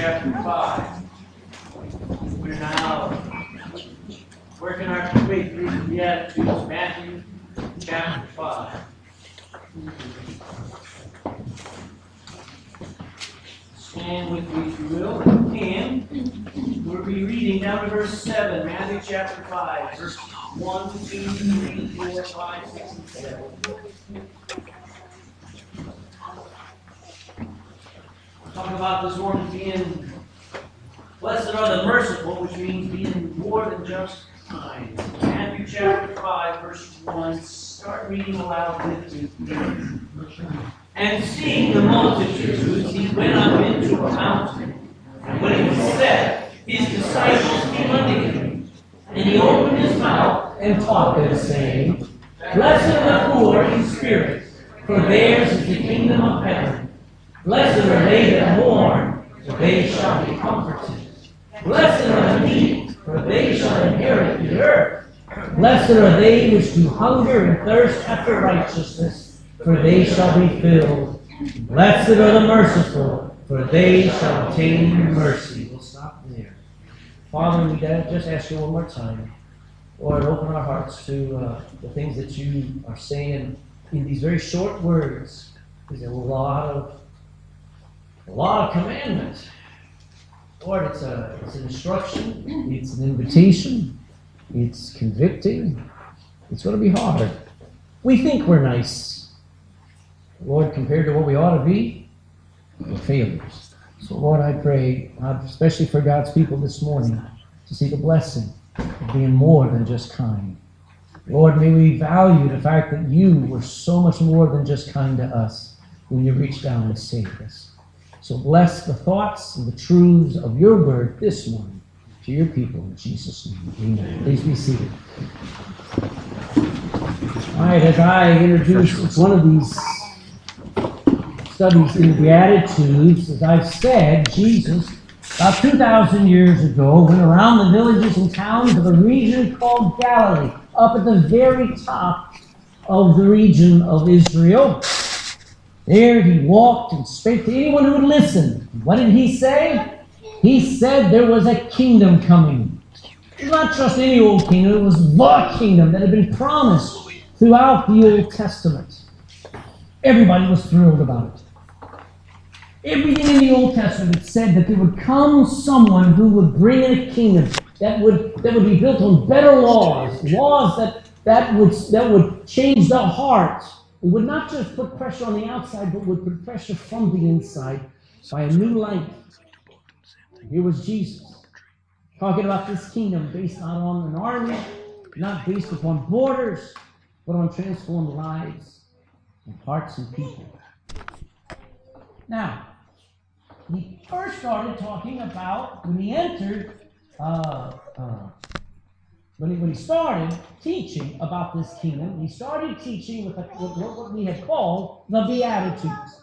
chapter 5. We're now working our way through the Beatitudes, Matthew chapter 5. Stand with me if you will, and we'll be reading down to verse 7, Matthew chapter 5, verse 1, 2, 3, 4, 5, 6, and 7. Talking about this morning being blessed are the merciful, which means being more than just kind. Matthew chapter 5, verse 1. Start reading aloud with me. And seeing the multitudes, he went up into a mountain. And when it was set, his disciples came unto him. And he opened his mouth and taught them, saying, Blessed are the poor in spirit, for theirs is the kingdom of heaven. Blessed are they that mourn, for they shall be comforted. Blessed are the meek, for they shall inherit the earth. Blessed are they which do hunger and thirst after righteousness, for they shall be filled. Blessed are the merciful, for they shall obtain mercy. We'll stop there. Father, we just ask you one more time. Lord, open our hearts to uh, the things that you are saying in these very short words. There's a lot of a lot of commandments. Lord, it's a it's an instruction, it's an invitation, it's convicting. It's going to be hard. We think we're nice. Lord, compared to what we ought to be, we're failures. So, Lord, I pray, uh, especially for God's people this morning, to see the blessing of being more than just kind. Lord, may we value the fact that you were so much more than just kind to us when you reached down and saved us. So bless the thoughts and the truths of your word this morning to your people in Jesus' name. Amen. Please be seated. All right, as I introduce one of these studies in the Beatitudes, as I've said, Jesus, about 2,000 years ago, went around the villages and towns of a region called Galilee, up at the very top of the region of Israel. There he walked and spake to anyone who would listen. What did he say? He said there was a kingdom coming. Not just any old kingdom, it was the kingdom that had been promised throughout the Old Testament. Everybody was thrilled about it. Everything in the Old Testament said that there would come someone who would bring in a kingdom that would, that would be built on better laws, laws that, that, would, that would change the heart would not just put pressure on the outside, but would put pressure from the inside by a new light. Here was Jesus talking about this kingdom based not on an army, not based upon borders, but on transformed lives and hearts and people. Now, he first started talking about when he entered uh, uh, when he, when he started teaching about this kingdom, he started teaching with, a, with what we had called the Beatitudes.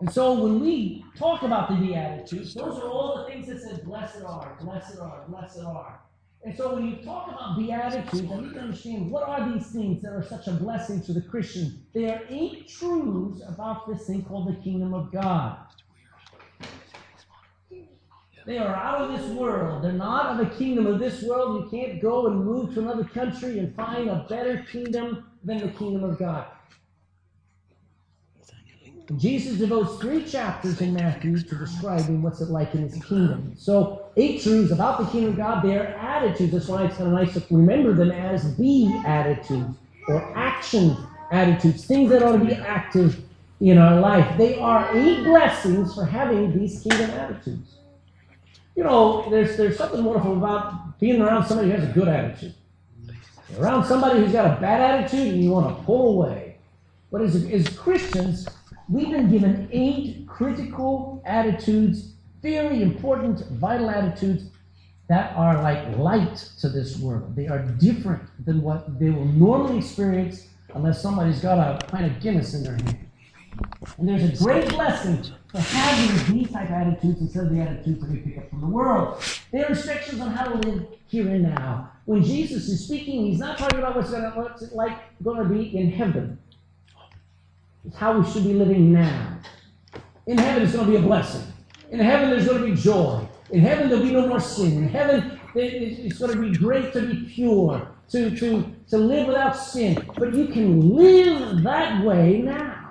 And so when we talk about the Beatitudes, those are all the things that said, blessed are, blessed are, blessed are. And so when you talk about Beatitudes, I need understand what are these things that are such a blessing to the Christian. There are eight truths about this thing called the kingdom of God. They are out of this world. They're not of the kingdom of this world. You can't go and move to another country and find a better kingdom than the kingdom of God. Jesus devotes three chapters in Matthew to describing what's it like in his kingdom. So, eight truths about the kingdom of God, they are attitudes. That's why it's kind of nice to remember them as the attitudes or action attitudes, things that ought to be active in our life. They are eight blessings for having these kingdom attitudes you know, there's there's something wonderful about being around somebody who has a good attitude. around somebody who's got a bad attitude and you want to pull away. But as, as Christians, we've been given eight critical attitudes, very important, vital attitudes that are like light to this world. They are different than what they will normally experience unless somebody's got a pint of Guinness in their hand. And there's a great lesson for having these type attitudes instead of the attitudes that we pick up from the world. There are restrictions on how to live here and now. When Jesus is speaking, he's not talking about what's, gonna, what's it like going to be in heaven. It's how we should be living now. In heaven, it's going to be a blessing. In heaven, there's going to be joy. In heaven, there'll be no more sin. In heaven, it's going to be great to be pure, to, to, to live without sin. But you can live that way now,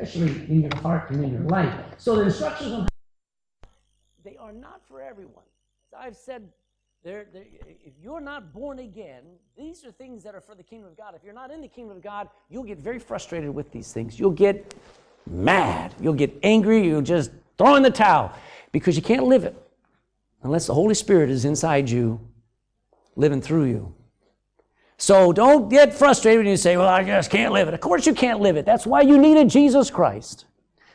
especially in your heart and in your life. So the instructions on they are not for everyone. As I've said they're, they're, if you're not born again, these are things that are for the kingdom of God. If you're not in the kingdom of God, you'll get very frustrated with these things. You'll get mad. You'll get angry. You'll just throw in the towel because you can't live it unless the Holy Spirit is inside you, living through you. So don't get frustrated when you say, Well, I just can't live it. Of course, you can't live it. That's why you needed Jesus Christ.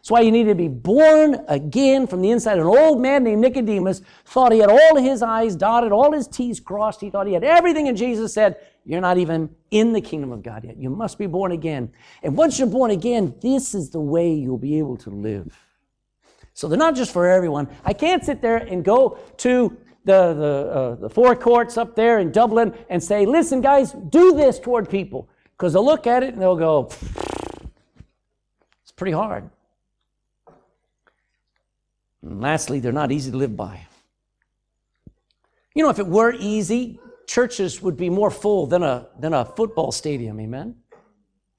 That's why you need to be born again from the inside. An old man named Nicodemus thought he had all his I's dotted, all his T's crossed. He thought he had everything, and Jesus said, You're not even in the kingdom of God yet. You must be born again. And once you're born again, this is the way you'll be able to live. So they're not just for everyone. I can't sit there and go to the, the, uh, the four courts up there in Dublin and say, Listen, guys, do this toward people. Because they'll look at it and they'll go, It's pretty hard. And lastly, they're not easy to live by. You know, if it were easy, churches would be more full than a, than a football stadium, amen?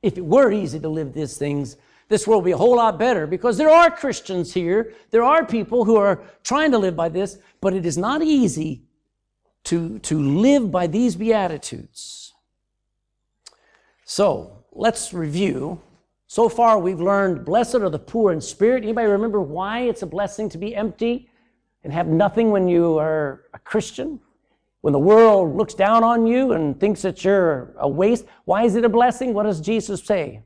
If it were easy to live these things, this world will be a whole lot better because there are Christians here. There are people who are trying to live by this, but it is not easy to, to live by these Beatitudes. So let's review so far, we've learned, blessed are the poor in spirit. Anybody remember why it's a blessing to be empty and have nothing when you are a Christian? When the world looks down on you and thinks that you're a waste, why is it a blessing? What does Jesus say?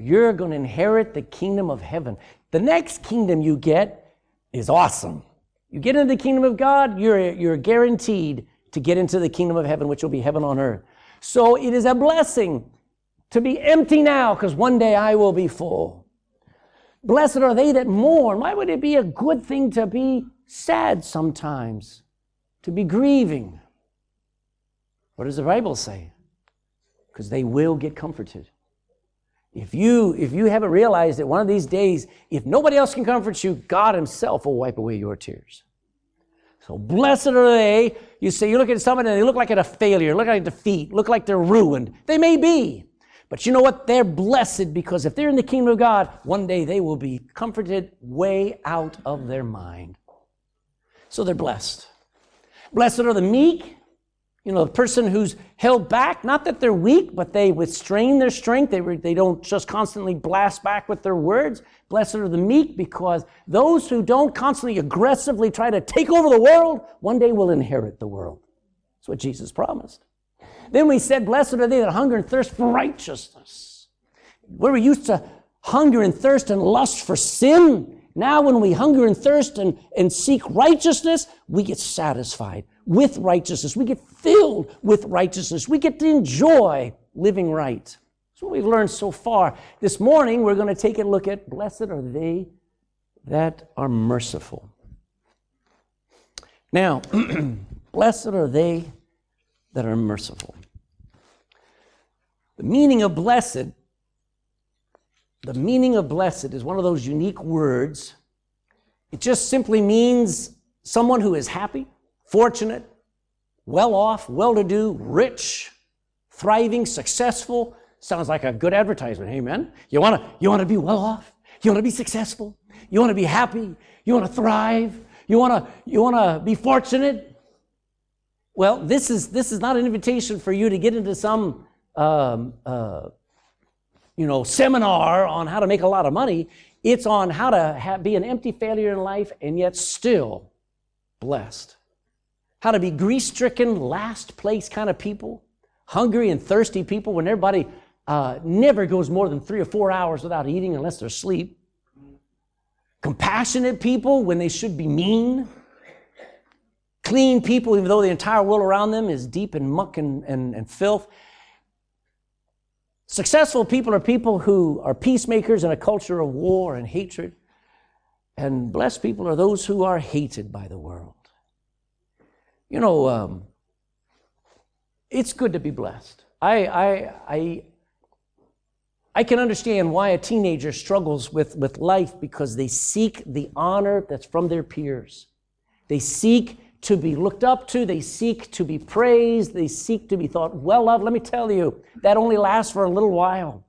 You're going to inherit the kingdom of heaven. The next kingdom you get is awesome. You get into the kingdom of God, you're, you're guaranteed to get into the kingdom of heaven, which will be heaven on earth. So it is a blessing to be empty now, because one day I will be full. Blessed are they that mourn. Why would it be a good thing to be sad sometimes? To be grieving? What does the Bible say? Because they will get comforted. If you, if you haven't realized that one of these days, if nobody else can comfort you, God Himself will wipe away your tears. So blessed are they. You say, you look at someone and they look like a failure, look like a defeat, look like they're ruined. They may be. But you know what? They're blessed because if they're in the kingdom of God, one day they will be comforted way out of their mind. So they're blessed. Blessed are the meek, you know, the person who's held back. Not that they're weak, but they restrain their strength. They, they don't just constantly blast back with their words. Blessed are the meek because those who don't constantly aggressively try to take over the world, one day will inherit the world. That's what Jesus promised. Then we said, Blessed are they that hunger and thirst for righteousness. Where we used to hunger and thirst and lust for sin, now when we hunger and thirst and, and seek righteousness, we get satisfied with righteousness. We get filled with righteousness. We get to enjoy living right. That's what we've learned so far. This morning, we're going to take a look at blessed are they that are merciful. Now, blessed are they that are merciful. The meaning of blessed, the meaning of blessed is one of those unique words. It just simply means someone who is happy, fortunate, well off, well to do, rich, thriving, successful. Sounds like a good advertisement. Amen. You want to you want to be well off? You want to be successful? You want to be happy? You want to thrive? You want to you want to be fortunate? Well, this is, this is not an invitation for you to get into some, um, uh, you know, seminar on how to make a lot of money. It's on how to have, be an empty failure in life and yet still blessed. How to be grief stricken, last place kind of people, hungry and thirsty people when everybody uh, never goes more than three or four hours without eating unless they're asleep. Compassionate people when they should be mean clean people, even though the entire world around them is deep in muck and, and, and filth. Successful people are people who are peacemakers in a culture of war and hatred. And blessed people are those who are hated by the world. You know, um, it's good to be blessed. I, I, I, I can understand why a teenager struggles with, with life because they seek the honor that's from their peers. They seek to be looked up to, they seek to be praised, they seek to be thought well of. Let me tell you, that only lasts for a little while.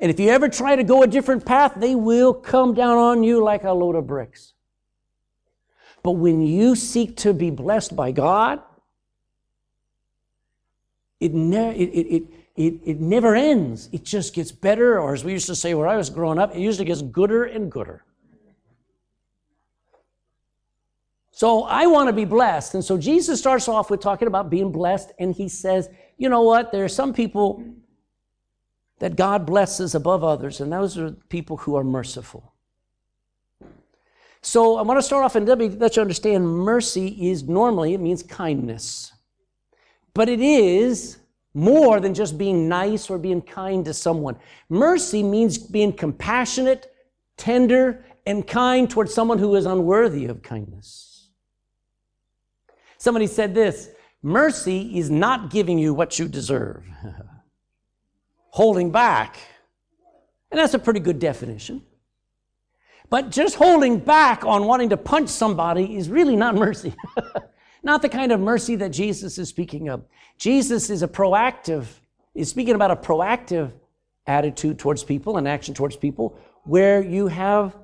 And if you ever try to go a different path, they will come down on you like a load of bricks. But when you seek to be blessed by God, it, ne- it, it, it, it, it never ends. It just gets better, or as we used to say where I was growing up, it usually gets gooder and gooder. So I want to be blessed. And so Jesus starts off with talking about being blessed, and he says, you know what? There are some people that God blesses above others, and those are people who are merciful. So I want to start off and let you understand mercy is normally, it means kindness. But it is more than just being nice or being kind to someone. Mercy means being compassionate, tender, and kind towards someone who is unworthy of kindness. Somebody said this mercy is not giving you what you deserve, holding back. And that's a pretty good definition. But just holding back on wanting to punch somebody is really not mercy. not the kind of mercy that Jesus is speaking of. Jesus is a proactive, is speaking about a proactive attitude towards people and action towards people where you have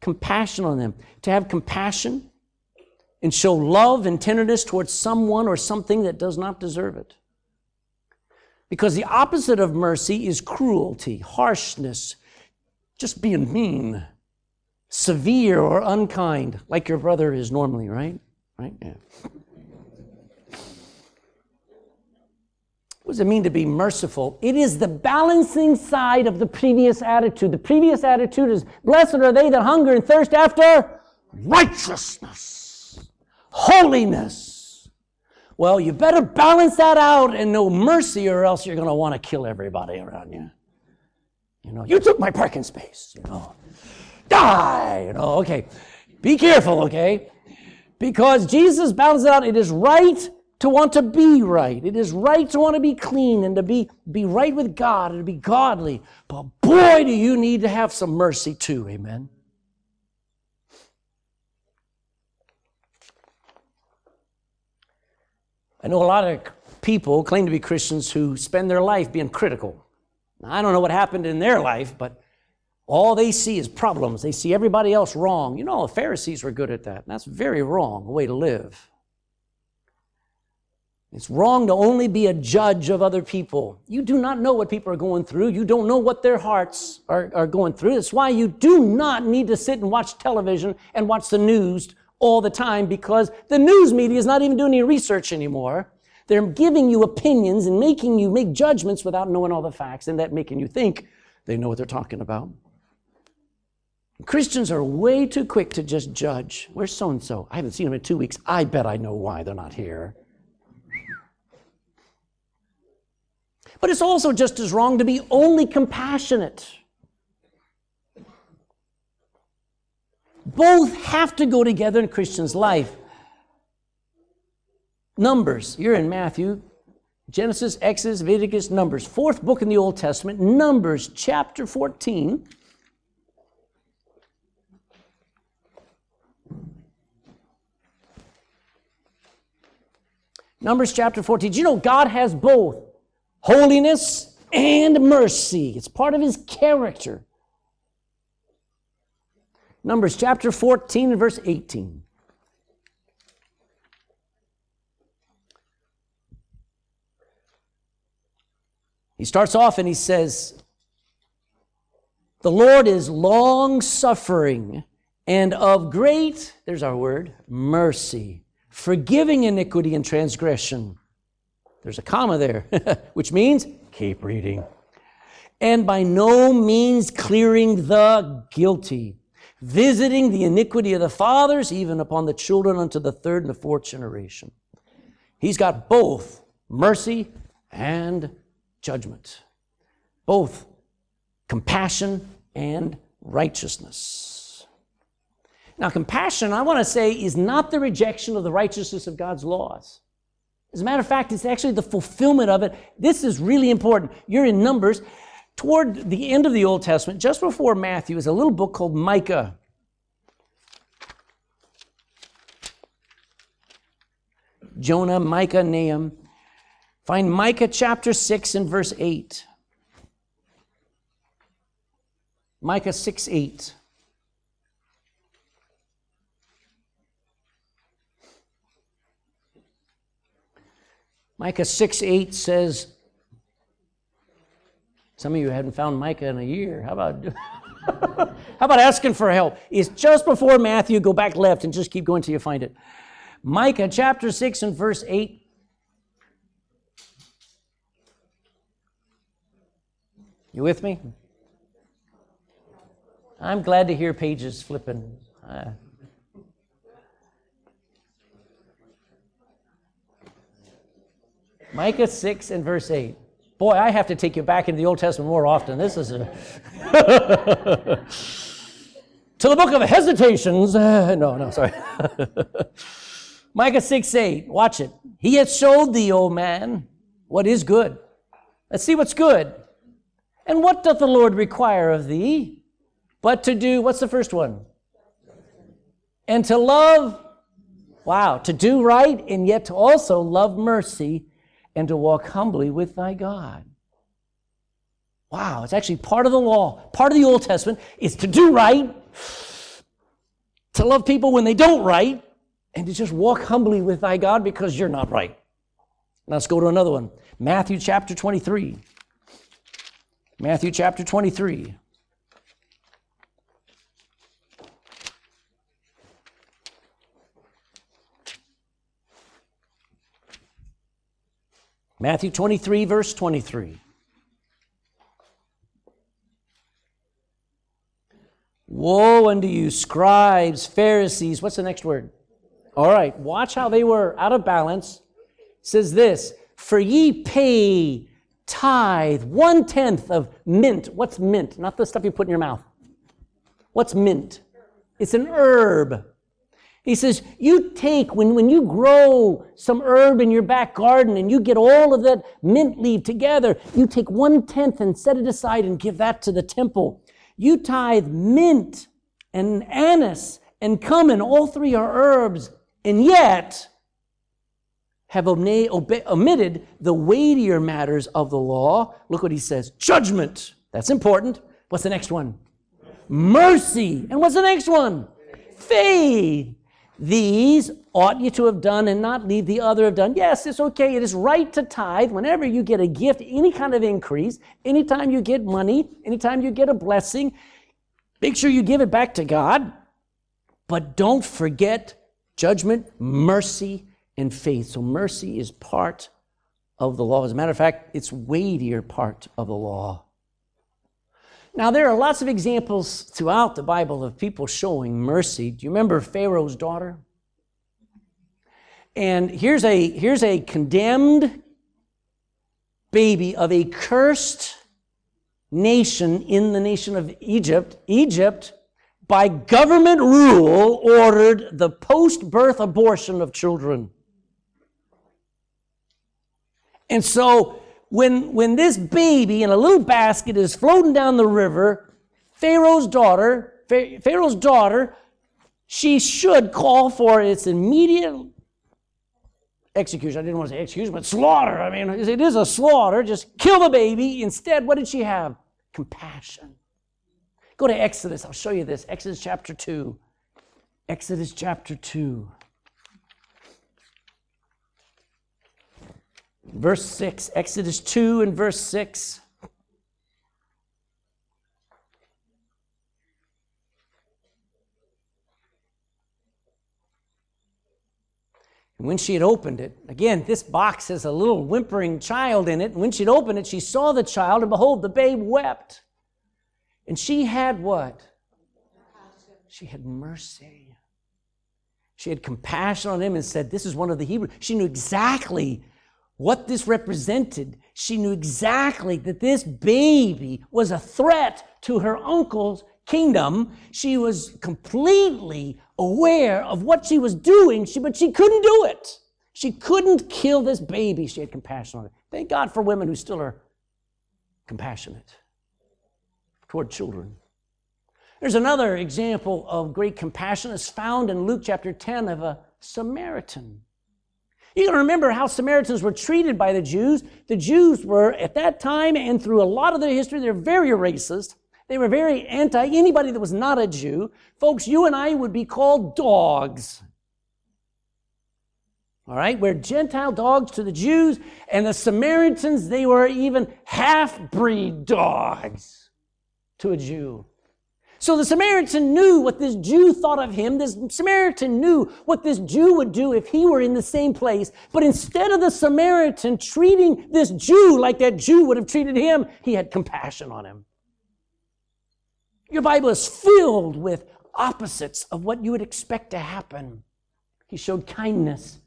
compassion on them. To have compassion and show love and tenderness towards someone or something that does not deserve it. Because the opposite of mercy is cruelty, harshness, just being mean severe or unkind, like your brother is normally, right? Right? Yeah. What does it mean to be merciful? It is the balancing side of the previous attitude. The previous attitude is blessed are they that hunger and thirst after righteousness, holiness. Well, you better balance that out and know mercy, or else you're going to want to kill everybody around you. You know, you took my parking space, you know die. You know, okay. Be careful, okay? Because Jesus balances out. It is right to want to be right. It is right to want to be clean and to be, be right with God and to be godly. But boy, do you need to have some mercy too. Amen. I know a lot of people claim to be Christians who spend their life being critical. I don't know what happened in their life, but all they see is problems. They see everybody else wrong. You know, the Pharisees were good at that. That's very wrong a way to live. It's wrong to only be a judge of other people. You do not know what people are going through. You don't know what their hearts are, are going through. That's why you do not need to sit and watch television and watch the news all the time because the news media is not even doing any research anymore. They're giving you opinions and making you make judgments without knowing all the facts and that making you think they know what they're talking about. Christians are way too quick to just judge. Where's so and so? I haven't seen them in two weeks. I bet I know why they're not here. But it's also just as wrong to be only compassionate. Both have to go together in Christian's life. Numbers, you're in Matthew, Genesis, Exodus, Leviticus, Numbers, fourth book in the Old Testament, Numbers chapter 14. Numbers chapter 14. Do you know God has both holiness and mercy? It's part of his character. Numbers chapter 14 and verse 18. He starts off and he says, The Lord is long suffering and of great, there's our word, mercy forgiving iniquity and transgression. There's a comma there, which means keep reading. And by no means clearing the guilty, visiting the iniquity of the fathers, even upon the children unto the third and the fourth generation. He's got both mercy and judgment, both compassion and righteousness. Now, compassion, I want to say, is not the rejection of the righteousness of God's laws. As a matter of fact, it's actually the fulfillment of it. This is really important. You're in Numbers. Toward the end of the Old Testament, just before Matthew, is a little book called Micah. Jonah, Micah, Nahum. Find Micah chapter 6 and verse 8. Micah 6 8. Micah 6 8 says, some of you haven't found Micah in a year. How about how about asking for help? It's just before Matthew. Go back left and just keep going till you find it. Micah chapter 6 and verse 8. You with me? I'm glad to hear pages flipping. Uh, Micah 6 and verse 8. Boy, I have to take you back into the Old Testament more often. This is a. to the book of hesitations. Uh, no, no, sorry. Micah 6 8. Watch it. He hath showed thee, O man, what is good. Let's see what's good. And what doth the Lord require of thee? But to do, what's the first one? And to love, wow, to do right and yet to also love mercy and to walk humbly with thy God. Wow, it's actually part of the law, part of the Old Testament is to do right, to love people when they don't right, and to just walk humbly with thy God because you're not right. Now let's go to another one. Matthew chapter 23. Matthew chapter 23. Matthew 23, verse 23. Woe unto you, scribes, Pharisees. What's the next word? All right, watch how they were out of balance. It says this For ye pay tithe one tenth of mint. What's mint? Not the stuff you put in your mouth. What's mint? It's an herb. He says, you take, when, when you grow some herb in your back garden and you get all of that mint leaf together, you take one tenth and set it aside and give that to the temple. You tithe mint and anise and cumin, all three are herbs, and yet have omitted the weightier matters of the law. Look what he says judgment. That's important. What's the next one? Mercy. And what's the next one? Faith. These ought you to have done and not leave the other have done. Yes, it's okay. It is right to tithe whenever you get a gift, any kind of increase, anytime you get money, anytime you get a blessing. Make sure you give it back to God. But don't forget judgment, mercy, and faith. So mercy is part of the law. As a matter of fact, it's weightier part of the law. Now, there are lots of examples throughout the Bible of people showing mercy. Do you remember Pharaoh's daughter? And here's a, here's a condemned baby of a cursed nation in the nation of Egypt. Egypt, by government rule, ordered the post birth abortion of children. And so when, when this baby in a little basket is floating down the river, Pharaoh's daughter, Pharaoh's daughter, she should call for its immediate execution. I didn't want to say execution, but slaughter. I mean, it is a slaughter. Just kill the baby. Instead, what did she have? Compassion. Go to Exodus. I'll show you this. Exodus chapter 2. Exodus chapter 2. Verse 6, Exodus 2 and verse 6. And when she had opened it, again, this box has a little whimpering child in it. And when she had opened it, she saw the child, and behold, the babe wept. And she had what? She had mercy. She had compassion on him and said, This is one of the Hebrews. She knew exactly what this represented. She knew exactly that this baby was a threat to her uncle's kingdom. She was completely aware of what she was doing, but she couldn't do it. She couldn't kill this baby. She had compassion on it. Thank God for women who still are compassionate toward children. There's another example of great compassion that's found in Luke chapter 10 of a Samaritan. You can remember how Samaritans were treated by the Jews. The Jews were, at that time and through a lot of their history, they're very racist. They were very anti anybody that was not a Jew. Folks, you and I would be called dogs. All right, we're Gentile dogs to the Jews, and the Samaritans, they were even half breed dogs to a Jew. So the Samaritan knew what this Jew thought of him. This Samaritan knew what this Jew would do if he were in the same place. But instead of the Samaritan treating this Jew like that Jew would have treated him, he had compassion on him. Your Bible is filled with opposites of what you would expect to happen. He showed kindness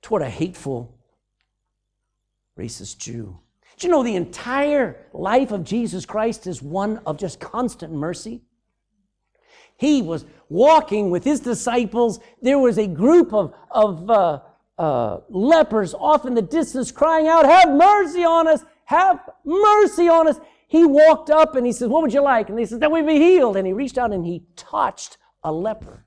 toward a hateful, racist Jew. Do you know the entire life of Jesus Christ is one of just constant mercy? He was walking with his disciples. There was a group of, of uh, uh, lepers off in the distance crying out, Have mercy on us! Have mercy on us! He walked up and he says, What would you like? And he says, That we be healed. And he reached out and he touched a leper.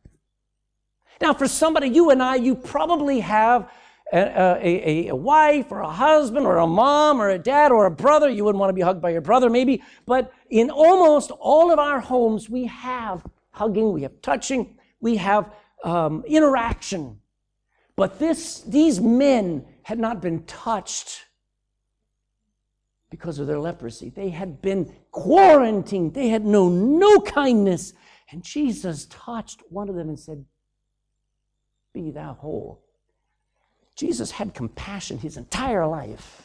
Now, for somebody, you and I, you probably have a, a, a, wife or a husband or a mom or a dad or a brother. You wouldn't want to be hugged by your brother, maybe. But in almost all of our homes, we have hugging, we have touching, we have um, interaction. But this, these men had not been touched because of their leprosy. They had been quarantined. They had known no kindness. And Jesus touched one of them and said, Be thou whole. Jesus had compassion his entire life.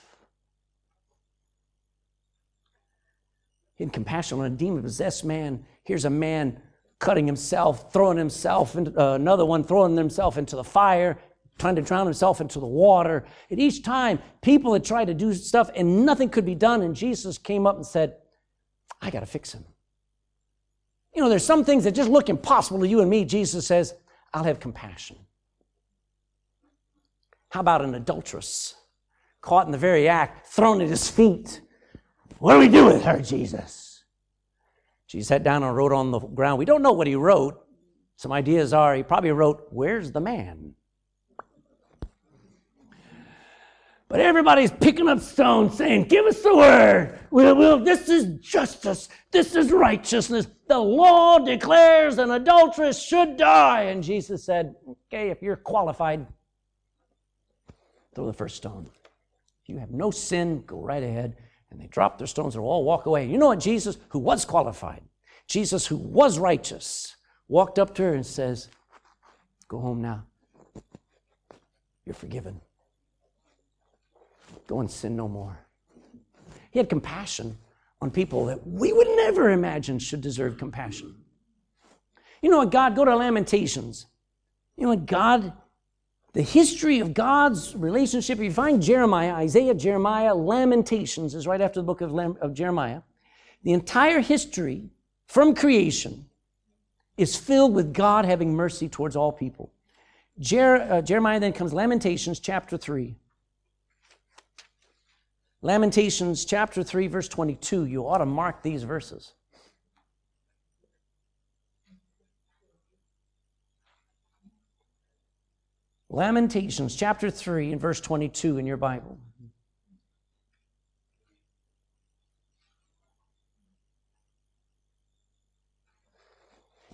He had compassion on a demon possessed man. Here's a man cutting himself, throwing himself, into, uh, another one throwing himself into the fire, trying to drown himself into the water. And each time, people had tried to do stuff and nothing could be done. And Jesus came up and said, I got to fix him. You know, there's some things that just look impossible to you and me. Jesus says, I'll have compassion. How about an adulteress caught in the very act, thrown at his feet? What do we do with her, Jesus? Jesus sat down and wrote on the ground. We don't know what he wrote. Some ideas are he probably wrote, Where's the man? But everybody's picking up stones saying, Give us the word. We'll, we'll, this is justice. This is righteousness. The law declares an adulteress should die. And Jesus said, Okay, if you're qualified, throw the first stone. You have no sin, go right ahead. And they drop their stones and all walk away. You know what? Jesus, who was qualified, Jesus, who was righteous, walked up to her and says, Go home now. You're forgiven. Go and sin no more. He had compassion on people that we would never imagine should deserve compassion. You know what, God, go to Lamentations. You know what, God the history of God's relationship, if you find Jeremiah, Isaiah, Jeremiah, Lamentations is right after the book of, Lam- of Jeremiah. The entire history from creation is filled with God having mercy towards all people. Jer- uh, Jeremiah then comes Lamentations chapter 3. Lamentations chapter 3, verse 22. You ought to mark these verses. Lamentations chapter 3 and verse 22 in your Bible.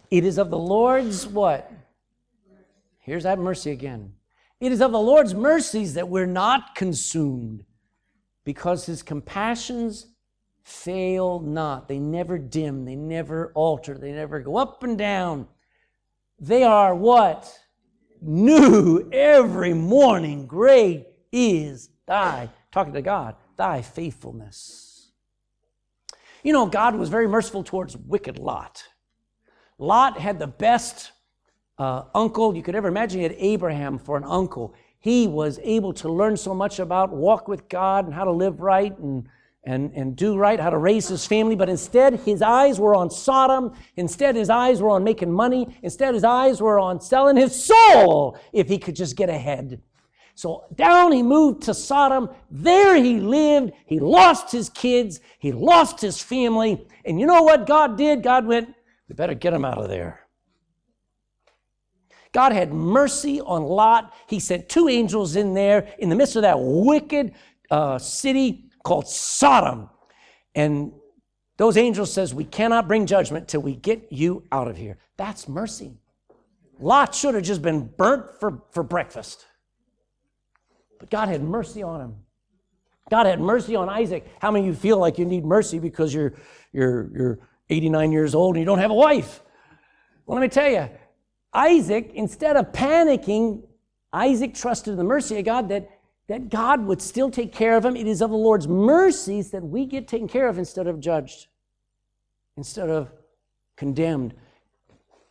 It is of the Lord's what? Here's that mercy again. It is of the Lord's mercies that we're not consumed because his compassions fail not. They never dim, they never alter, they never go up and down. They are what? New every morning. Great is thy, talking to God, thy faithfulness. You know, God was very merciful towards wicked Lot. Lot had the best uh, uncle you could ever imagine. He had Abraham for an uncle. He was able to learn so much about walk with God and how to live right and, and, and do right, how to raise his family, but instead his eyes were on Sodom. Instead, his eyes were on making money. Instead, his eyes were on selling his soul if he could just get ahead. So down he moved to Sodom. There he lived. He lost his kids. He lost his family. And you know what God did? God went, we better get him out of there. God had mercy on Lot. He sent two angels in there in the midst of that wicked uh, city called Sodom. And those angels says, we cannot bring judgment till we get you out of here. That's mercy. Lot should have just been burnt for, for breakfast. But God had mercy on him. God had mercy on Isaac. How many of you feel like you need mercy because you're, you're, you're 89 years old and you don't have a wife? Well, let me tell you, Isaac, instead of panicking, Isaac trusted the mercy of God that, that God would still take care of him. It is of the Lord's mercies that we get taken care of instead of judged, instead of condemned.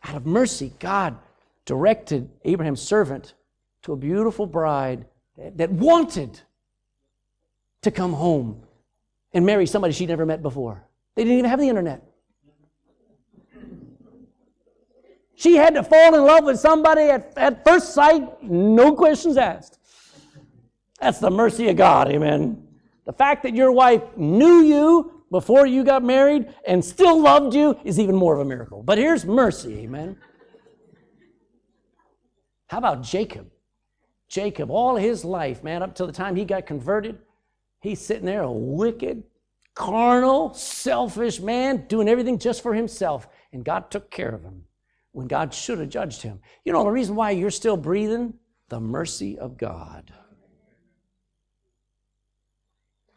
Out of mercy, God directed Abraham's servant to a beautiful bride that wanted to come home and marry somebody she'd never met before. They didn't even have the internet. She had to fall in love with somebody at, at first sight, no questions asked. That's the mercy of God, amen. The fact that your wife knew you before you got married and still loved you is even more of a miracle. But here's mercy, amen. How about Jacob? Jacob, all his life, man, up till the time he got converted, he's sitting there a wicked, carnal, selfish man doing everything just for himself. And God took care of him when God should have judged him. You know the reason why you're still breathing? The mercy of God.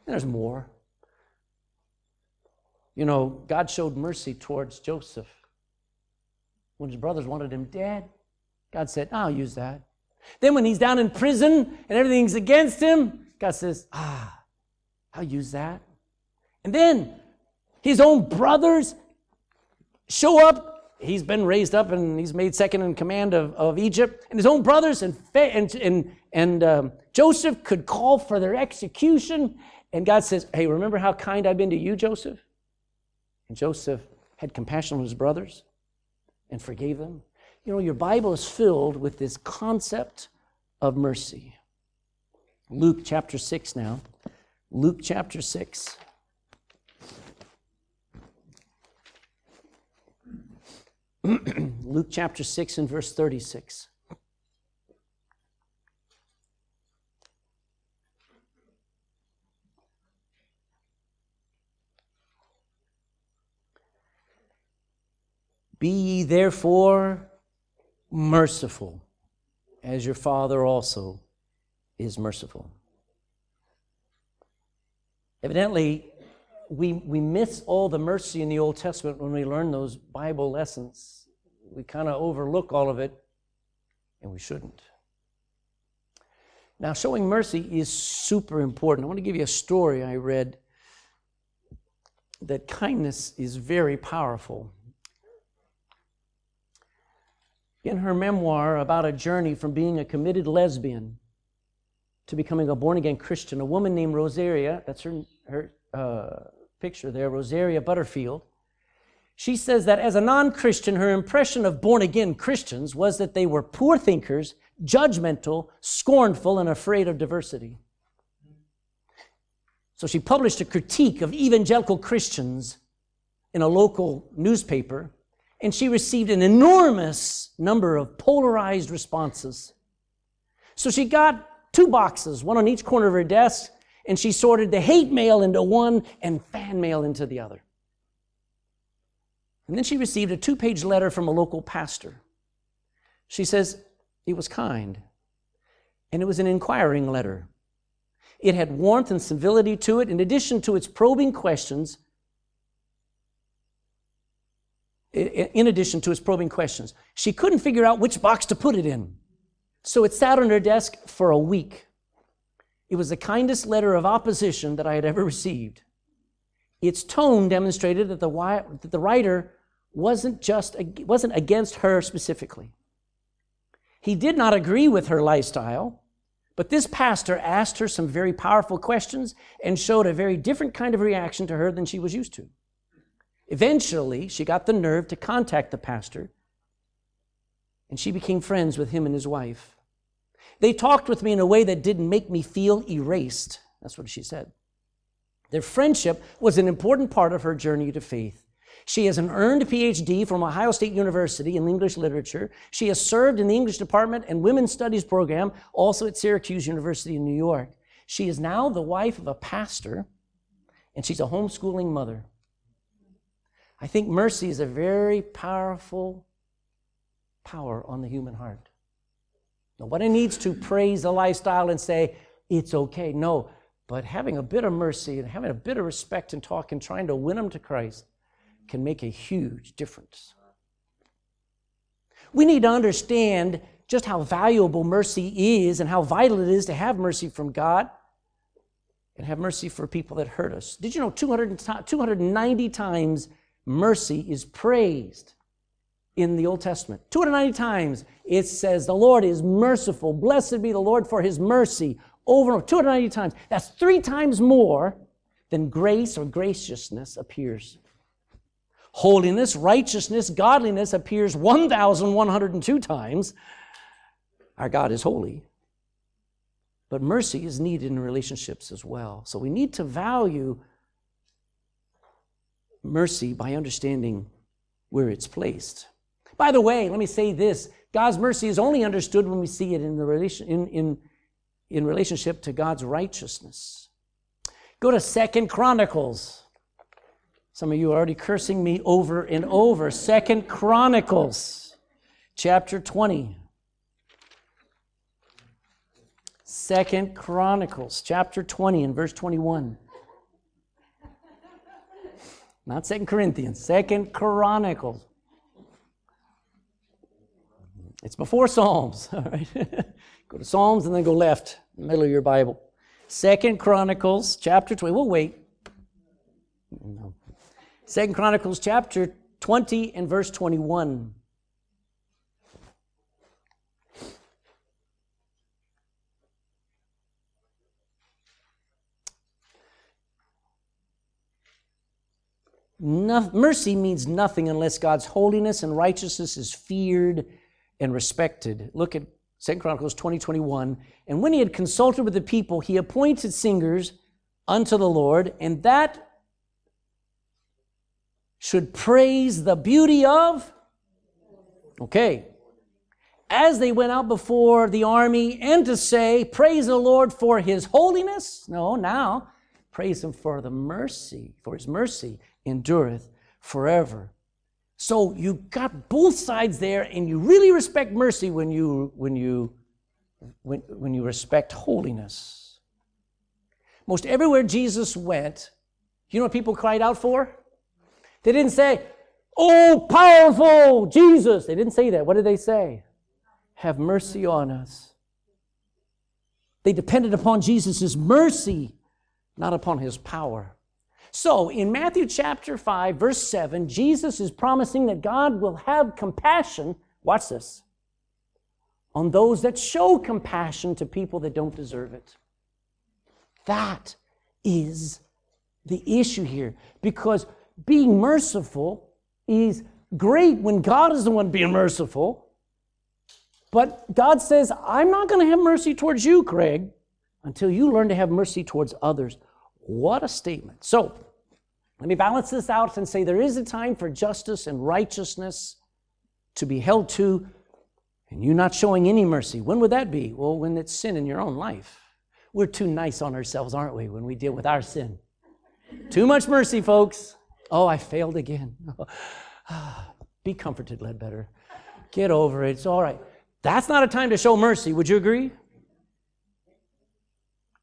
There's more. You know, God showed mercy towards Joseph. When his brothers wanted him dead, God said, I'll use that. Then when he's down in prison and everything's against him, God says, Ah, I'll use that. And then his own brothers show up. He's been raised up and he's made second in command of, of Egypt. And his own brothers and, and, and, and um, Joseph could call for their execution. And God says, Hey, remember how kind I've been to you, Joseph? And Joseph had compassion on his brothers and forgave them. You know, your Bible is filled with this concept of mercy. Luke chapter 6 now. Luke chapter 6. Luke chapter 6 and verse 36. Be ye therefore merciful, as your Father also is merciful. Evidently, we, we miss all the mercy in the Old Testament when we learn those Bible lessons. We kind of overlook all of it, and we shouldn't. Now, showing mercy is super important. I want to give you a story I read that kindness is very powerful in her memoir about a journey from being a committed lesbian to becoming a born again Christian, a woman named Rosaria, that's her, her uh, picture there, Rosaria Butterfield, she says that as a non Christian, her impression of born again Christians was that they were poor thinkers, judgmental, scornful, and afraid of diversity. So she published a critique of evangelical Christians in a local newspaper and she received an enormous number of polarized responses. So she got two boxes, one on each corner of her desk, and she sorted the hate mail into one and fan mail into the other. And then she received a two page letter from a local pastor. She says it was kind, and it was an inquiring letter. It had warmth and civility to it. In addition to its probing questions, in addition to his probing questions. She couldn't figure out which box to put it in. So it sat on her desk for a week. It was the kindest letter of opposition that I had ever received. Its tone demonstrated that the, that the writer wasn't just wasn't against her specifically. He did not agree with her lifestyle, But this pastor asked her some very powerful questions and showed a very different kind of reaction to her than she was used to. Eventually, she got the nerve to contact the pastor, and she became friends with him and his wife. They talked with me in a way that didn't make me feel erased. That's what she said. Their friendship was an important part of her journey to faith. She has an earned PhD from Ohio State University in English literature. She has served in the English department and women's studies program, also at Syracuse University in New York. She is now the wife of a pastor, and she's a homeschooling mother. I think mercy is a very powerful power on the human heart. Nobody needs to praise the lifestyle and say, it's okay. No, but having a bit of mercy and having a bit of respect and talk and trying to win them to Christ can make a huge difference. We need to understand just how valuable mercy is and how vital it is to have mercy from God and have mercy for people that hurt us. Did you know 200, 290 times mercy is praised in the Old Testament? 290 times it says, The Lord is merciful. Blessed be the Lord for his mercy. Over and over, 290 times. That's three times more than grace or graciousness appears. Holiness, righteousness, godliness appears 1,102 times. Our God is holy. But mercy is needed in relationships as well. So we need to value mercy by understanding where it's placed. By the way, let me say this God's mercy is only understood when we see it in, the relation, in, in, in relationship to God's righteousness. Go to Second Chronicles some of you are already cursing me over and over. Second Chronicles, chapter 20. Second Chronicles, chapter 20 and verse 21. Not Second Corinthians, Second Chronicles. It's before Psalms, all right? go to Psalms and then go left, middle of your Bible. Second Chronicles, chapter 20. We'll wait. Second Chronicles chapter 20 and verse 21. No, mercy means nothing unless God's holiness and righteousness is feared and respected. Look at 2 Chronicles 20, 21. And when he had consulted with the people, he appointed singers unto the Lord, and that should praise the beauty of. Okay. As they went out before the army and to say, Praise the Lord for his holiness. No, now praise him for the mercy, for his mercy endureth forever. So you got both sides there, and you really respect mercy when you when you when, when you respect holiness. Most everywhere Jesus went, you know what people cried out for? They didn't say, Oh, powerful Jesus. They didn't say that. What did they say? Have mercy on us. They depended upon Jesus' mercy, not upon his power. So, in Matthew chapter 5, verse 7, Jesus is promising that God will have compassion, watch this, on those that show compassion to people that don't deserve it. That is the issue here. Because being merciful is great when God is the one being merciful. But God says, I'm not going to have mercy towards you, Craig, until you learn to have mercy towards others. What a statement. So, let me balance this out and say there is a time for justice and righteousness to be held to, and you not showing any mercy. When would that be? Well, when it's sin in your own life. We're too nice on ourselves, aren't we, when we deal with our sin? Too much mercy, folks. Oh, I failed again. Be comforted, Ledbetter. Get over it. It's all right. That's not a time to show mercy. Would you agree?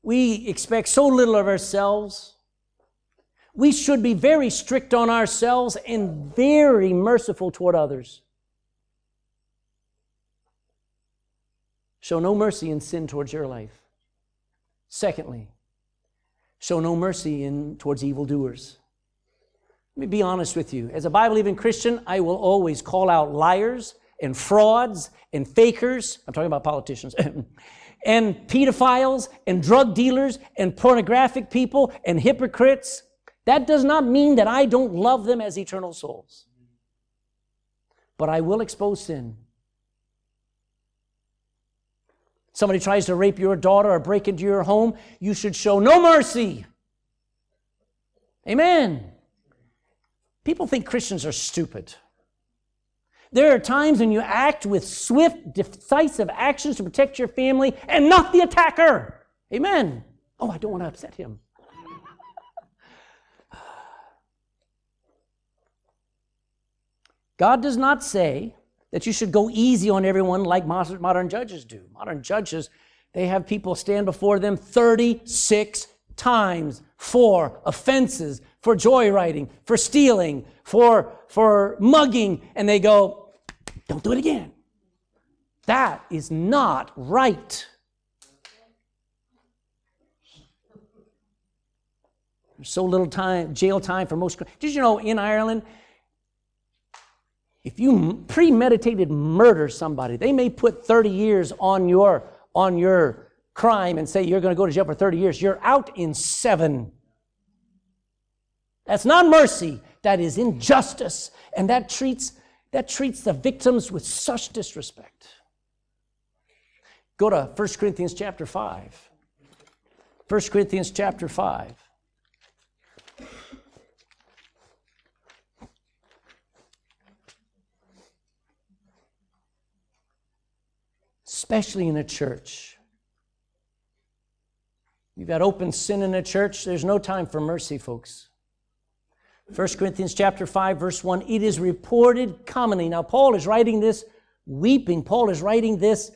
We expect so little of ourselves. We should be very strict on ourselves and very merciful toward others. Show no mercy in sin towards your life. Secondly, show no mercy in towards evildoers. Let me be honest with you. As a Bible believing Christian, I will always call out liars and frauds and fakers. I'm talking about politicians. and pedophiles and drug dealers and pornographic people and hypocrites, that does not mean that I don't love them as eternal souls. But I will expose sin. Somebody tries to rape your daughter or break into your home, you should show no mercy. Amen. People think Christians are stupid. There are times when you act with swift, decisive actions to protect your family and not the attacker. Amen. Oh, I don't want to upset him. God does not say that you should go easy on everyone like modern judges do. Modern judges, they have people stand before them 36 times for offenses, for joyriding, for stealing, for, for mugging, and they go, don't do it again. That is not right. There's so little time, jail time for most. Did you know in Ireland, if you premeditated murder somebody, they may put 30 years on your on your crime and say you're going to go to jail for 30 years. You're out in seven. That's not mercy. That is injustice. And that treats, that treats the victims with such disrespect. Go to 1 Corinthians chapter 5. 1 Corinthians chapter 5. Especially in a church. You've got open sin in a church, there's no time for mercy, folks. 1 Corinthians chapter 5 verse 1 it is reported commonly now Paul is writing this weeping Paul is writing this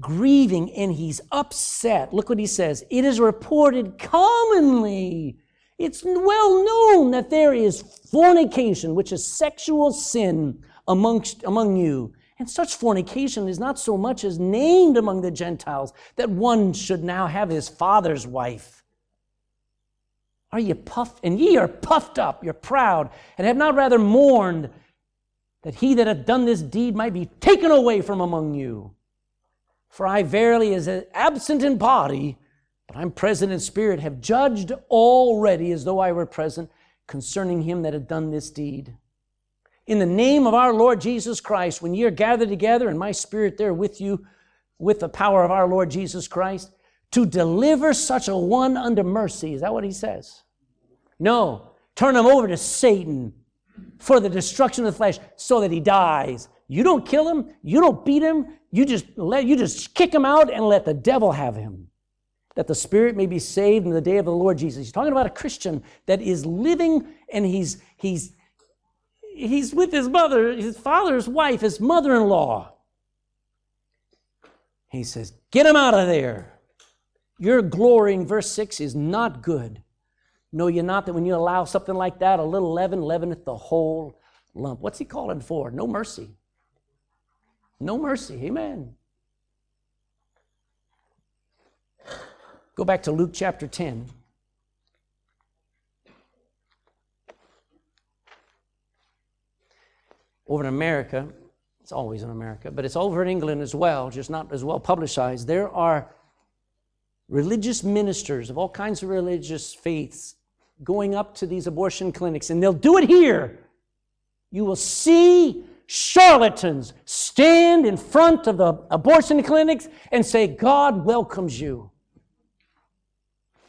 grieving and he's upset. Look what he says it is reported commonly it's well known that there is fornication which is sexual sin amongst among you. And such fornication is not so much as named among the Gentiles that one should now have his father's wife are ye puffed? And ye are puffed up, you're proud, and have not rather mourned that he that hath done this deed might be taken away from among you. For I verily, as absent in body, but I'm present in spirit, have judged already as though I were present concerning him that had done this deed. In the name of our Lord Jesus Christ, when ye are gathered together, and my spirit there with you, with the power of our Lord Jesus Christ, to deliver such a one unto mercy. Is that what he says? No. Turn him over to Satan for the destruction of the flesh so that he dies. You don't kill him, you don't beat him, you just let you just kick him out and let the devil have him. That the spirit may be saved in the day of the Lord Jesus. He's talking about a Christian that is living and he's he's he's with his mother, his father's wife, his mother-in-law. He says, "Get him out of there." Your glorying, verse 6, is not good. Know ye not that when you allow something like that, a little leaven leaveneth the whole lump? What's he calling for? No mercy. No mercy. Amen. Go back to Luke chapter 10. Over in America, it's always in America, but it's over in England as well, just not as well publicized. There are religious ministers of all kinds of religious faiths going up to these abortion clinics, and they'll do it here. You will see charlatans stand in front of the abortion clinics and say, God welcomes you.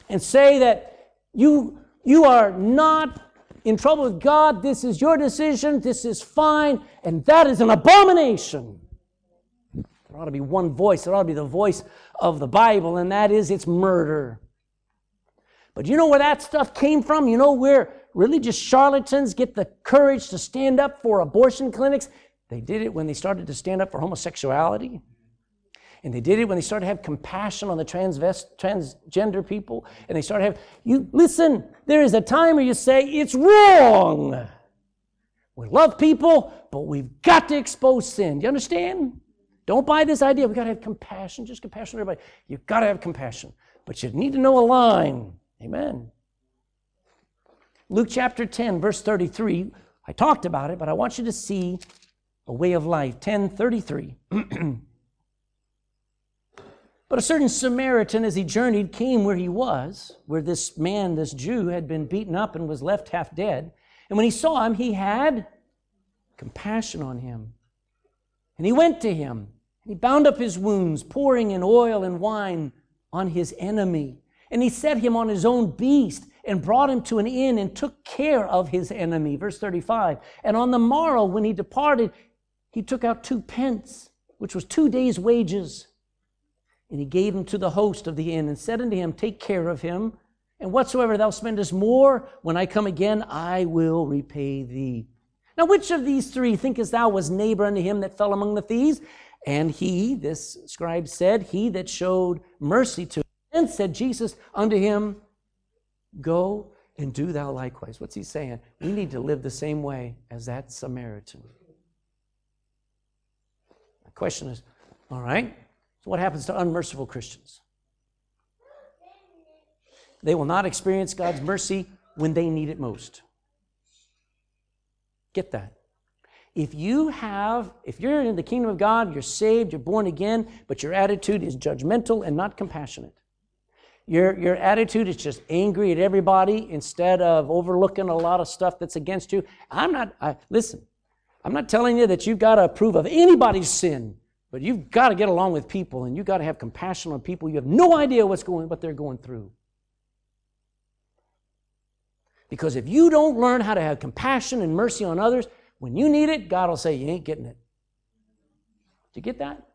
And say that you, you are not in trouble with God. This is your decision. This is fine. And that is an abomination. Ought to be one voice. There ought to be the voice of the Bible, and that is it's murder. But you know where that stuff came from? You know where religious charlatans get the courage to stand up for abortion clinics? They did it when they started to stand up for homosexuality. And they did it when they started to have compassion on the transvest, transgender people. And they started to have, you listen, there is a time where you say, it's wrong. We love people, but we've got to expose sin. Do you understand? Don't buy this idea. We've got to have compassion, just compassion for everybody. You've got to have compassion. But you need to know a line. Amen. Luke chapter 10, verse 33. I talked about it, but I want you to see a way of life. 1033. But a certain Samaritan, as he journeyed, came where he was, where this man, this Jew, had been beaten up and was left half dead. And when he saw him, he had compassion on him. And he went to him. He bound up his wounds, pouring in oil and wine on his enemy. And he set him on his own beast and brought him to an inn and took care of his enemy. Verse 35. And on the morrow, when he departed, he took out two pence, which was two days' wages and he gave him to the host of the inn and said unto him, Take care of him, and whatsoever thou spendest more, when I come again, I will repay thee. Now, which of these three thinkest thou was neighbor unto him that fell among the thieves? And he, this scribe said, He that showed mercy to him. And said Jesus unto him, Go and do thou likewise. What's he saying? We need to live the same way as that Samaritan. The question is, all right, so, what happens to unmerciful Christians? They will not experience God's mercy when they need it most. Get that. If you have, if you're in the kingdom of God, you're saved, you're born again, but your attitude is judgmental and not compassionate. Your, your attitude is just angry at everybody instead of overlooking a lot of stuff that's against you. I'm not, I, listen, I'm not telling you that you've got to approve of anybody's sin. But you've got to get along with people and you've got to have compassion on people. You have no idea what's going, what they're going through. Because if you don't learn how to have compassion and mercy on others, when you need it, God will say, You ain't getting it. Do you get that?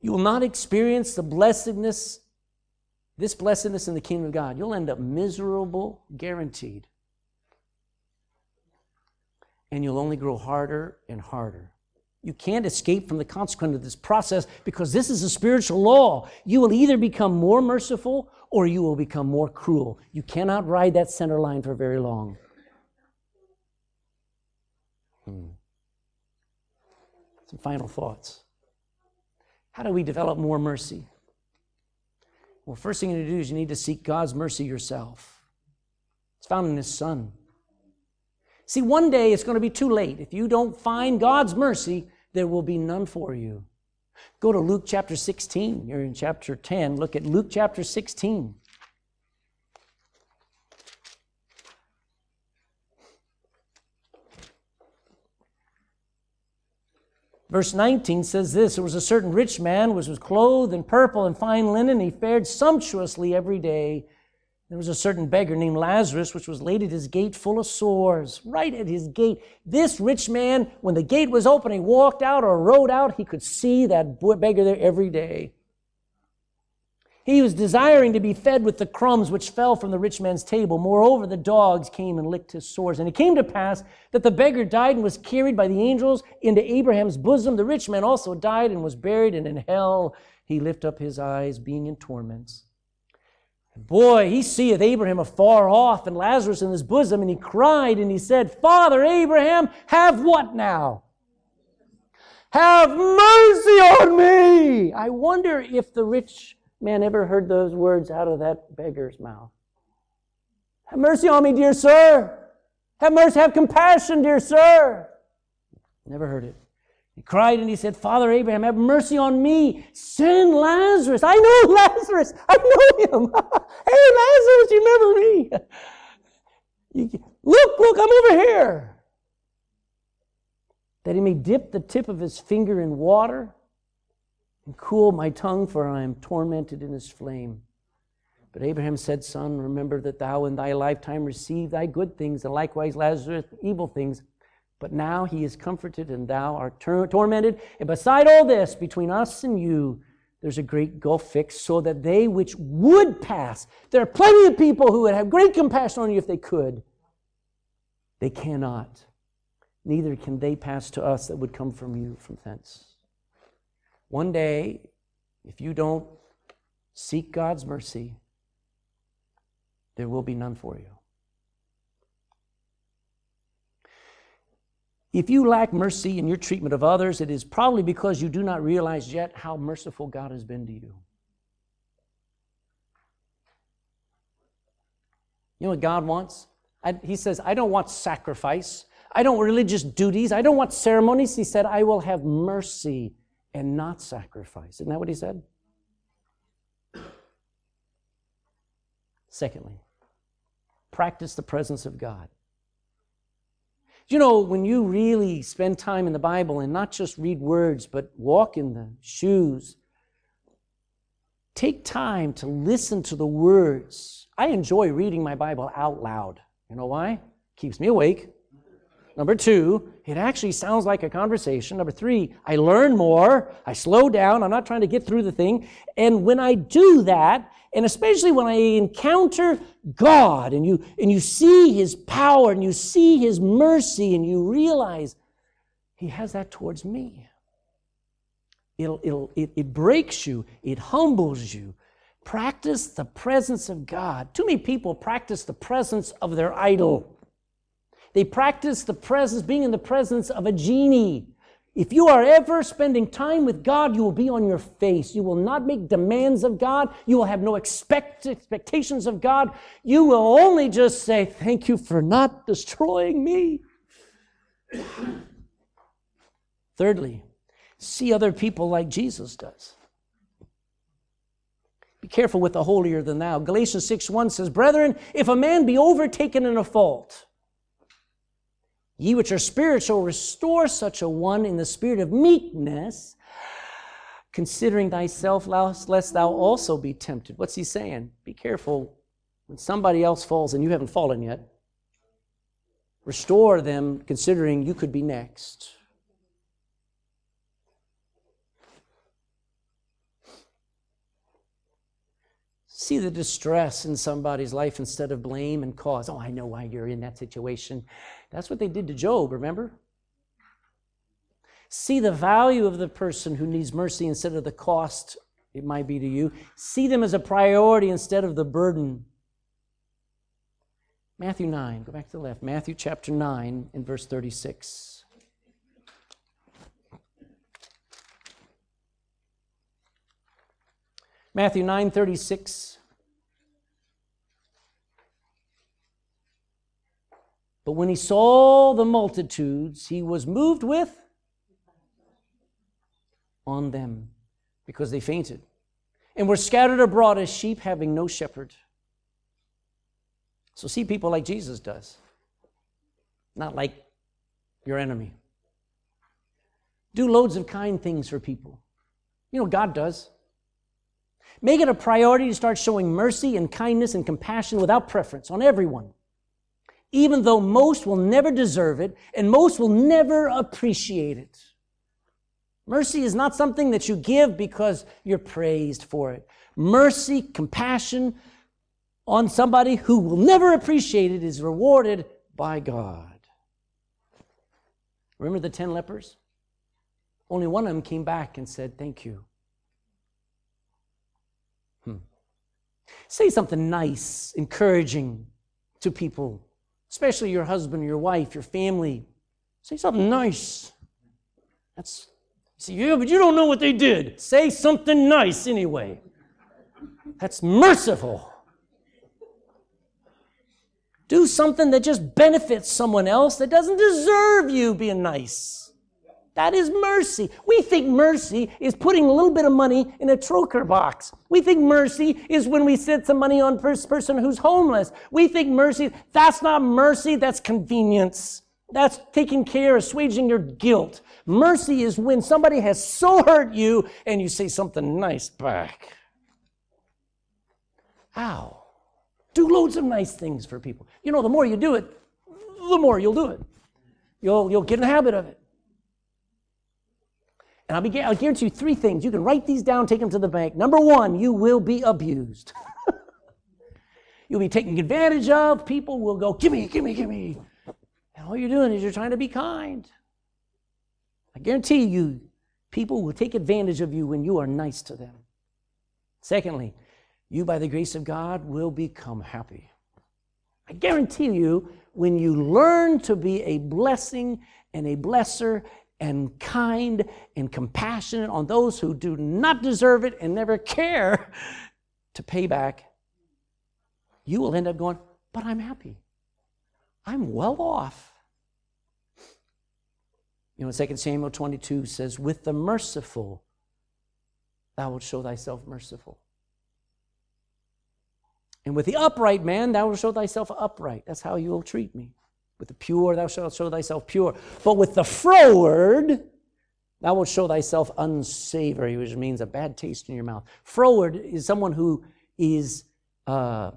You will not experience the blessedness, this blessedness in the kingdom of God. You'll end up miserable, guaranteed. And you'll only grow harder and harder. You can't escape from the consequence of this process because this is a spiritual law. You will either become more merciful or you will become more cruel. You cannot ride that center line for very long. Hmm. Some final thoughts. How do we develop more mercy? Well, first thing you need to do is you need to seek God's mercy yourself. It's found in His Son. See, one day it's going to be too late. If you don't find God's mercy, there will be none for you. Go to Luke chapter 16. You're in chapter 10. Look at Luke chapter 16. Verse 19 says this There was a certain rich man which was clothed in purple and fine linen. He fared sumptuously every day there was a certain beggar named Lazarus, which was laid at his gate full of sores, right at his gate. This rich man, when the gate was open, he walked out or rode out, he could see that beggar there every day. He was desiring to be fed with the crumbs which fell from the rich man's table. Moreover, the dogs came and licked his sores. And it came to pass that the beggar died and was carried by the angels into Abraham's bosom. The rich man also died and was buried, and in hell he lift up his eyes, being in torments. Boy, he seeth Abraham afar off and Lazarus in his bosom, and he cried and he said, Father Abraham, have what now? Have mercy on me! I wonder if the rich man ever heard those words out of that beggar's mouth. Have mercy on me, dear sir. Have mercy, have compassion, dear sir. Never heard it. He cried and he said, Father Abraham, have mercy on me. Send Lazarus. I know Lazarus. I know him. hey, Lazarus, you remember me? look, look, I'm over here. That he may dip the tip of his finger in water and cool my tongue, for I am tormented in his flame. But Abraham said, Son, remember that thou in thy lifetime received thy good things, and likewise Lazarus evil things. But now he is comforted, and thou art tor- tormented. And beside all this, between us and you, there's a great gulf fixed, so that they which would pass, there are plenty of people who would have great compassion on you if they could. They cannot. Neither can they pass to us that would come from you from thence. One day, if you don't seek God's mercy, there will be none for you. If you lack mercy in your treatment of others, it is probably because you do not realize yet how merciful God has been to you. You know what God wants? I, he says, I don't want sacrifice. I don't want religious duties. I don't want ceremonies. He said, I will have mercy and not sacrifice. Isn't that what he said? Secondly, practice the presence of God. You know, when you really spend time in the Bible and not just read words, but walk in the shoes, take time to listen to the words. I enjoy reading my Bible out loud. You know why? Keeps me awake. Number two, it actually sounds like a conversation. Number three, I learn more. I slow down. I'm not trying to get through the thing. And when I do that, and especially when I encounter God and you, and you see His power and you see His mercy and you realize He has that towards me. It'll, it'll, it, it breaks you, it humbles you. Practice the presence of God. Too many people practice the presence of their idol. They practice the presence, being in the presence of a genie. If you are ever spending time with God, you will be on your face. You will not make demands of God. You will have no expect, expectations of God. You will only just say, Thank you for not destroying me. Thirdly, see other people like Jesus does. Be careful with the holier than thou. Galatians 6 1 says, Brethren, if a man be overtaken in a fault, Ye which are spiritual, restore such a one in the spirit of meekness, considering thyself, lest thou also be tempted. What's he saying? Be careful when somebody else falls and you haven't fallen yet. Restore them, considering you could be next. See the distress in somebody's life instead of blame and cause. Oh, I know why you're in that situation. That's what they did to Job, remember? See the value of the person who needs mercy instead of the cost it might be to you. See them as a priority instead of the burden. Matthew 9, go back to the left. Matthew chapter 9 and verse 36. Matthew 9 36. But when he saw the multitudes, he was moved with on them because they fainted and were scattered abroad as sheep having no shepherd. So see people like Jesus does, not like your enemy. Do loads of kind things for people. You know, God does. Make it a priority to start showing mercy and kindness and compassion without preference on everyone even though most will never deserve it and most will never appreciate it. Mercy is not something that you give because you're praised for it. Mercy, compassion on somebody who will never appreciate it is rewarded by God. Remember the 10 lepers? Only one of them came back and said, Thank you. Say something nice, encouraging to people especially your husband, your wife, your family. Say something nice. That's see, yeah, but you don't know what they did. Say something nice anyway. That's merciful. Do something that just benefits someone else that doesn't deserve you being nice. That is mercy. We think mercy is putting a little bit of money in a Trócaire box. We think mercy is when we set some money on first person who's homeless. We think mercy, that's not mercy, that's convenience. That's taking care, assuaging your guilt. Mercy is when somebody has so hurt you and you say something nice back. Ow. Do loads of nice things for people. You know, the more you do it, the more you'll do it. You'll, you'll get in the habit of it. And I'll, be, I'll guarantee you three things. You can write these down, take them to the bank. Number one, you will be abused. You'll be taken advantage of. People will go, give me, give me, give me. And all you're doing is you're trying to be kind. I guarantee you, people will take advantage of you when you are nice to them. Secondly, you, by the grace of God, will become happy. I guarantee you, when you learn to be a blessing and a blesser and kind and compassionate on those who do not deserve it and never care to pay back, you will end up going, But I'm happy. I'm well off. You know, 2 Samuel 22 says, With the merciful, thou wilt show thyself merciful. And with the upright man, thou wilt show thyself upright. That's how you will treat me. With the pure, thou shalt show thyself pure. But with the froward, thou wilt show thyself unsavory, which means a bad taste in your mouth. Froward is someone who is uh,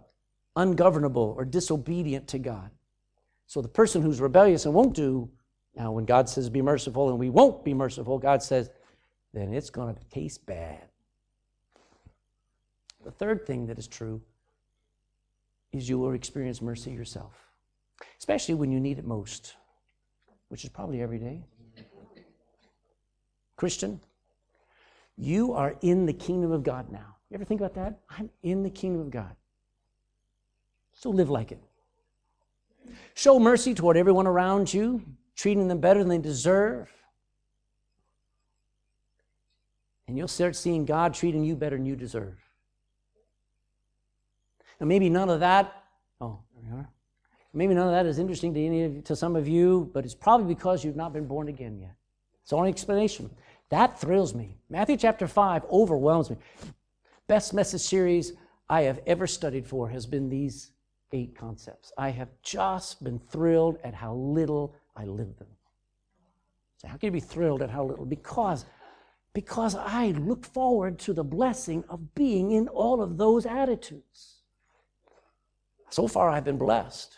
ungovernable or disobedient to God. So the person who's rebellious and won't do, now when God says be merciful and we won't be merciful, God says, then it's going to taste bad. The third thing that is true is you will experience mercy yourself, especially when you need it most, which is probably every day. Christian, you are in the kingdom of God now. You ever think about that? I'm in the kingdom of God. So live like it. Show mercy toward everyone around you, treating them better than they deserve. And you'll start seeing God treating you better than you deserve. And maybe none of that, oh, there we are. Maybe none of that is interesting to any of, to some of you, but it's probably because you've not been born again yet. It's the only explanation. That thrills me. Matthew chapter 5 overwhelms me. Best message series I have ever studied for has been these eight concepts. I have just been thrilled at how little I live them. So how can you be thrilled at how little? Because because I look forward to the blessing of being in all of those attitudes. So far, I've been blessed.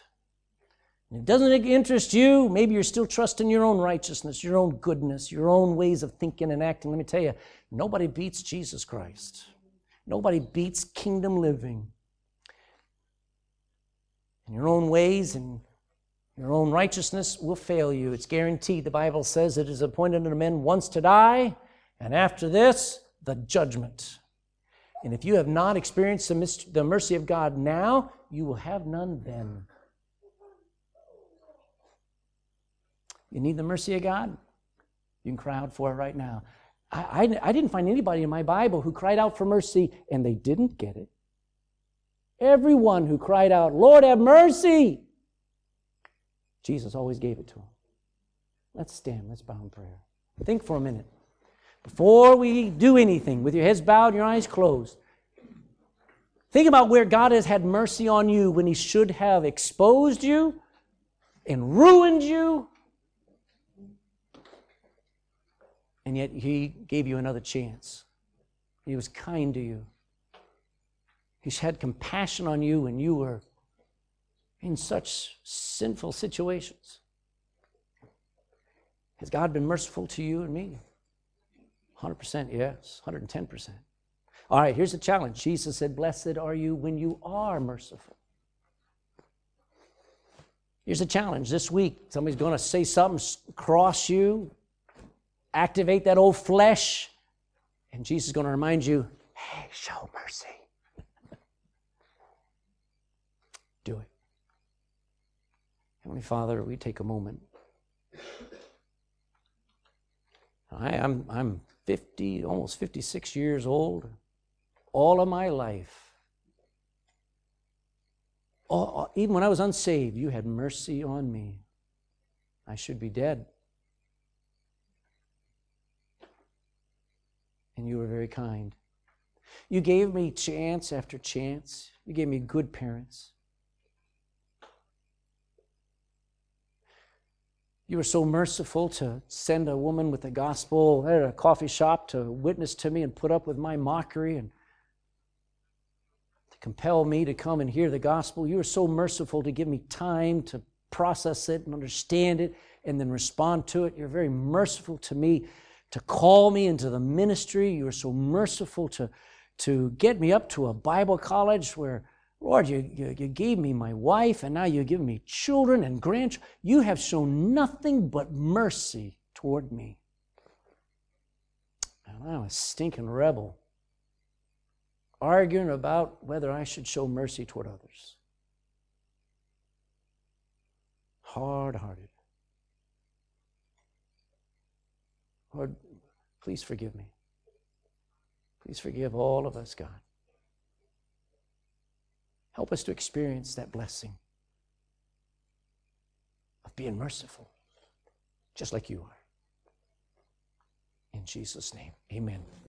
And it doesn't interest you. Maybe you're still trusting your own righteousness, your own goodness, your own ways of thinking and acting. Let me tell you, nobody beats Jesus Christ. Nobody beats kingdom living. And your own ways and your own righteousness will fail you. It's guaranteed. The Bible says it is appointed unto men once to die, and after this, the judgment. And if you have not experienced the mercy of God now, you will have none then. You need the mercy of God? You can cry out for it right now. I, I, I, didn't find anybody in my Bible who cried out for mercy and they didn't get it. Everyone who cried out, Lord, have mercy, Jesus always gave it to him. Let's stand, let's bow in prayer. Think for a minute. Before we do anything, with your heads bowed, your eyes closed, think about where God has had mercy on you when He should have exposed you and ruined you. And yet He gave you another chance. He was kind to you. He's had compassion on you when you were in such sinful situations. Has God been merciful to you and me? 100% yes, 110%. All right, here's the challenge. Jesus said, Blessed are you when you are merciful. Here's the challenge this week. Somebody's going to say something, cross you, activate that old flesh, and Jesus is going to remind you, hey, show mercy. do it. Heavenly Father, we take a moment. I, am I'm, I'm 50, almost 56 years old. All of my life, all, even when I was unsaved, you had mercy on me. I should be dead. And you were very kind. You gave me chance after chance. You gave me good parents. You were so merciful to send a woman with the gospel at a coffee shop to witness to me and put up with my mockery and to compel me to come and hear the gospel. You were so merciful to give me time to process it and understand it and then respond to it. You're very merciful to me to call me into the ministry. You were so merciful to, to get me up to a Bible college where Lord, you, you, you, gave me my wife, and now you give me children and grandchildren. You have shown nothing but mercy toward me. And I'm a stinking rebel, arguing about whether I should show mercy toward others. Hard hearted. Lord, please forgive me. Please forgive all of us, God. Help us to experience that blessing of being merciful, just like you are. In Jesus' name, amen.